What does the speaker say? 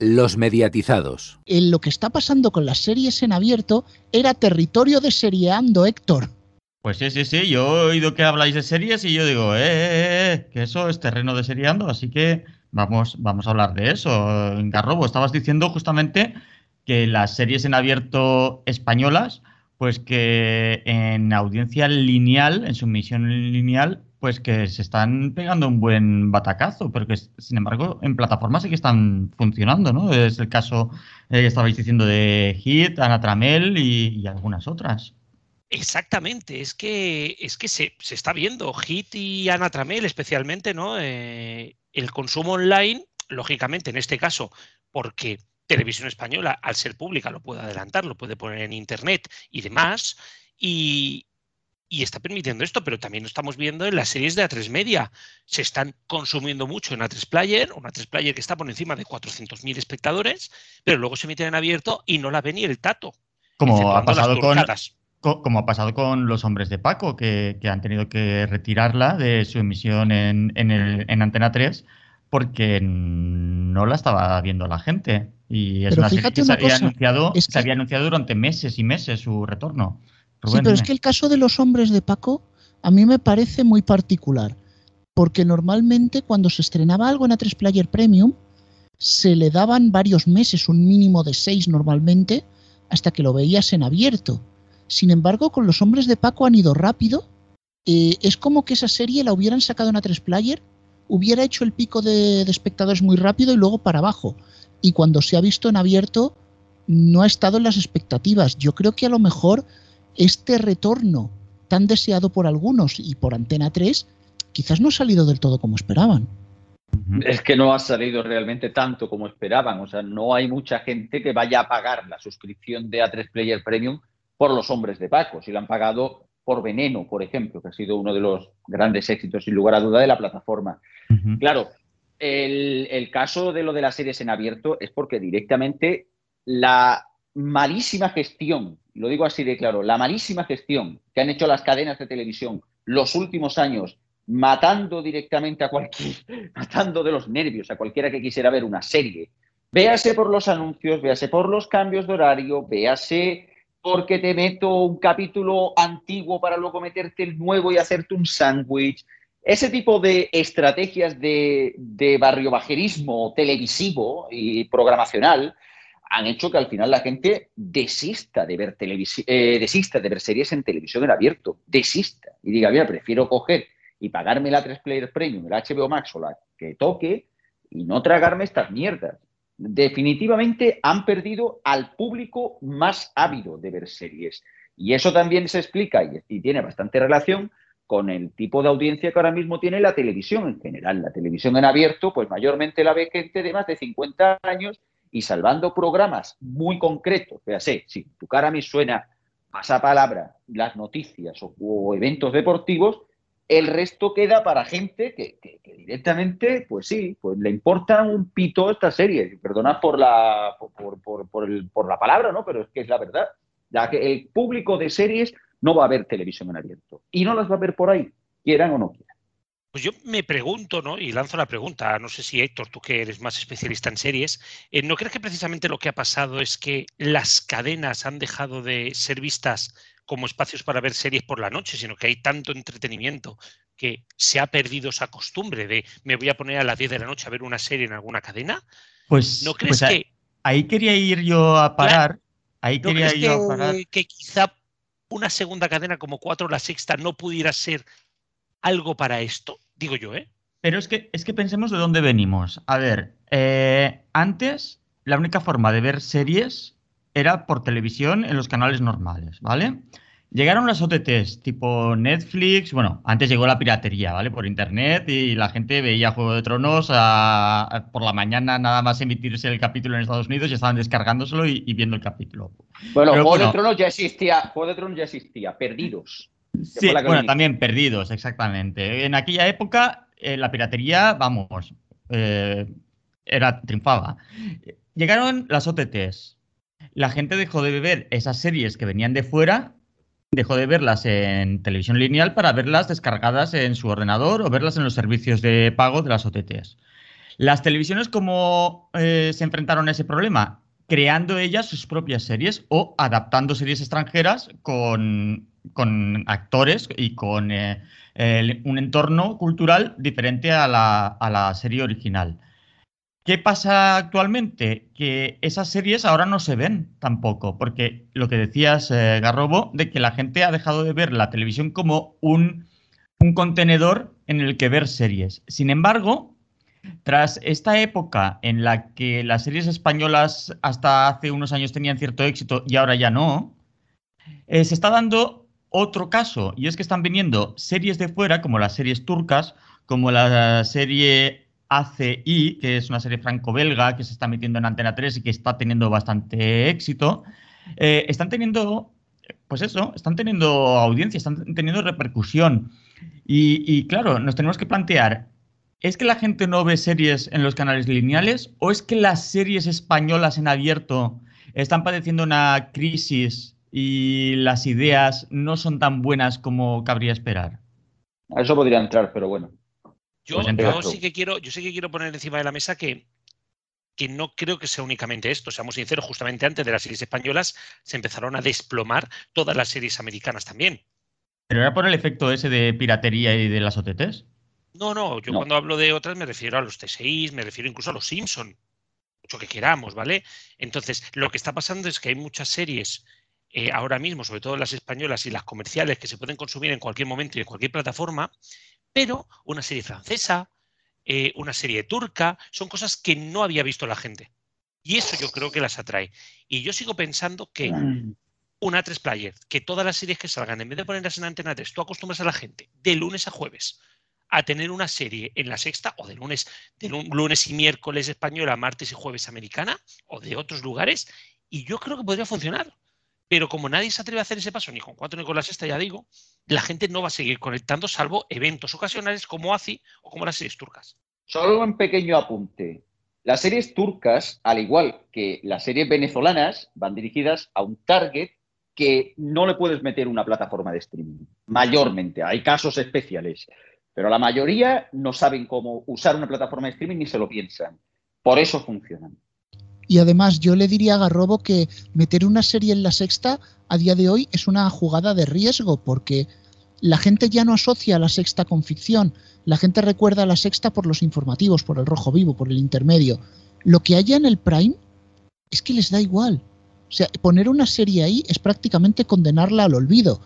Los mediatizados. En lo que está pasando con las series en abierto era territorio de seriando, Héctor. Pues sí, sí, sí, yo he oído que habláis de series y yo digo, eh, eh, eh, que eso es terreno de seriando, así que vamos, vamos a hablar de eso. Garrobo, estabas diciendo justamente que las series en abierto españolas, pues que en audiencia lineal, en sumisión lineal, pues que se están pegando un buen batacazo, pero que sin embargo en plataformas sí que están funcionando, ¿no? Es el caso eh, que estabais diciendo de Hit, Anatramel y, y algunas otras. Exactamente, es que, es que se, se, está viendo, Hit y Anatramel especialmente, ¿no? Eh, el consumo online, lógicamente en este caso, porque Televisión Española, al ser pública, lo puede adelantar, lo puede poner en Internet y demás, y, y está permitiendo esto, pero también lo estamos viendo en las series de A3 Media. Se están consumiendo mucho en A3 Player, un A3 Player que está por encima de 400.000 espectadores, pero luego se emiten en abierto y no la ve ni el tato. Como ha pasado con, como ha pasado con los hombres de Paco, que, que han tenido que retirarla de su emisión en, en, el, en, Antena 3 porque no la estaba viendo la gente. Y es pero una serie que se había, cosa, anunciado, es que... se había anunciado durante meses y meses su retorno. Rubén, sí, pero es que el caso de los hombres de Paco a mí me parece muy particular, porque normalmente cuando se estrenaba algo en A3 Player Premium, se le daban varios meses, un mínimo de seis normalmente, hasta que lo veías en abierto. Sin embargo, con los hombres de Paco han ido rápido. Eh, es como que esa serie la hubieran sacado en A3 Player, hubiera hecho el pico de, de espectadores muy rápido y luego para abajo. Y cuando se ha visto en abierto, no ha estado en las expectativas. Yo creo que a lo mejor este retorno tan deseado por algunos y por Antena 3 quizás no ha salido del todo como esperaban. Es que no ha salido realmente tanto como esperaban. O sea, no hay mucha gente que vaya a pagar la suscripción de A3 Player Premium por los hombres de Paco. Si la han pagado por Veneno, por ejemplo, que ha sido uno de los grandes éxitos, sin lugar a duda, de la plataforma. Uh -huh. Claro, el, el caso de lo de las series en abierto es porque directamente la malísima gestión lo digo así de claro, la malísima gestión que han hecho las cadenas de televisión los últimos años, matando directamente a cualquier, matando de los nervios a cualquiera que quisiera ver una serie. Véase por los anuncios, véase por los cambios de horario, véase porque te meto un capítulo antiguo para luego meterte el nuevo y hacerte un sándwich. Ese tipo de estrategias de, de barrio televisivo y programacional han hecho que al final la gente desista de ver eh, desista de ver series en televisión en abierto, desista y diga, mira, prefiero coger y pagarme la 3 Player Premium, el HBO Max o la que toque y no tragarme estas mierdas. Definitivamente han perdido al público más ávido de ver series. Y eso también se explica y, y tiene bastante relación con el tipo de audiencia que ahora mismo tiene la televisión en general. La televisión en abierto, pues mayormente la ve gente de más de 50 años y salvando programas muy concretos, fíjate, si tu cara me suena pasapalabra, las noticias o, eventos deportivos, el resto queda para gente que, directamente, pues sí, pues le importa un pito esta serie. Perdonad por la, por, por, el, por la palabra, ¿no? Pero es que es la verdad. Ya que el público de series no va a ver televisión en abierto. Y no las va a ver por ahí, quieran o no quieran. Pues yo me pregunto, ¿no? Y lanzo la pregunta, no sé si Héctor, tú que eres más especialista en series, eh, ¿no crees que precisamente lo que ha pasado es que las cadenas han dejado de ser vistas como espacios para ver series por la noche, sino que hay tanto entretenimiento que se ha perdido esa costumbre de me voy a poner a las 10 de la noche a ver una serie en alguna cadena? Pues, ¿no crees pues que ahí quería ir yo a parar? Claro. Ahí ¿No quería crees yo que, a parar. que quizá una segunda cadena como cuatro o la sexta no pudiera ser algo para esto? Digo yo, ¿eh? Pero es que, es que pensemos de dónde venimos. A ver, eh, antes la única forma de ver series era por televisión en los canales normales, ¿vale? Llegaron las OTTs, tipo Netflix, bueno, antes llegó la piratería, ¿vale? Por internet y la gente veía Juego de Tronos a, a, por la mañana nada más emitirse el capítulo en Estados Unidos y estaban descargándoselo y, y viendo el capítulo. Bueno, Pero, Juego bueno, de Tronos ya existía, Juego de Tronos ya existía, Perdidos. Sí, bueno, también perdidos, exactamente. En aquella época eh, la piratería, vamos, eh, era triunfaba. Llegaron las OTTs. La gente dejó de ver esas series que venían de fuera, dejó de verlas en televisión lineal para verlas descargadas en su ordenador o verlas en los servicios de pago de las OTTs. Las televisiones, ¿cómo eh, se enfrentaron a ese problema? Creando ellas sus propias series o adaptando series extranjeras con, actores y con eh, un entorno cultural diferente a la, a la serie original. ¿Qué pasa actualmente? Que esas series ahora no se ven tampoco, porque lo que decías, eh, Garrobo, de que la gente ha dejado de ver la televisión como un, contenedor en el que ver series. Sin embargo, tras esta época en la que las series españolas hasta hace unos años tenían cierto éxito y ahora ya no, eh, se está dando otro caso, y es que están viniendo series de fuera, como las series turcas, como la serie ACI, que es una serie franco-belga que se está metiendo en Antena 3 y que está teniendo bastante éxito, eh, están teniendo, pues eso, están teniendo audiencia, están teniendo repercusión. Y, claro, nos tenemos que plantear, ¿es que la gente no ve series en los canales lineales o es que las series españolas en abierto están padeciendo una crisis y las ideas no son tan buenas como cabría esperar? A eso podría entrar, pero bueno. Yo, pues sí que quiero, yo sí que quiero poner encima de la mesa que, que no creo que sea únicamente esto. Seamos sinceros, justamente antes de las series españolas se empezaron a desplomar todas las series americanas también. ¿Pero era por el efecto ese de piratería y de las OTTs? No, no, yo cuando hablo de otras me refiero a los T6, me refiero incluso a los Simpson, mucho que queramos, ¿vale? Entonces, lo que está pasando es que hay muchas series eh, ahora mismo, sobre todo las españolas y las comerciales, que se pueden consumir en cualquier momento y en cualquier plataforma, pero una serie francesa, eh, una serie turca, son cosas que no había visto la gente. Y eso yo creo que las atrae. Y yo sigo pensando que mm. una tres player, que todas las series que salgan, en vez de ponerlas en Antena 3, tú acostumbras a la gente de lunes a jueves a tener una serie en la sexta o de lunes, de lunes y miércoles española, martes y jueves americana o de otros lugares, y yo creo que podría funcionar. Pero como nadie se atreve a hacer ese paso, ni con cuatro ni con la ya digo, la gente no va a seguir conectando, salvo eventos ocasionales como ACI o como las series turcas. Solo un pequeño apunte. Las series turcas, al igual que las series venezolanas, van dirigidas a un target que no le puedes meter una plataforma de streaming. Mayormente, hay casos especiales. Pero la mayoría no saben cómo usar una plataforma de streaming ni se lo piensan. Por eso funcionan. Y además yo le diría a Garrobo que meter una serie en la sexta a día de hoy es una jugada de riesgo porque la gente ya no asocia la sexta con ficción. La gente recuerda a la sexta por los informativos, por el rojo vivo, por el intermedio. Lo que haya en el prime es que les da igual. O sea, poner una serie ahí es prácticamente condenarla al olvido.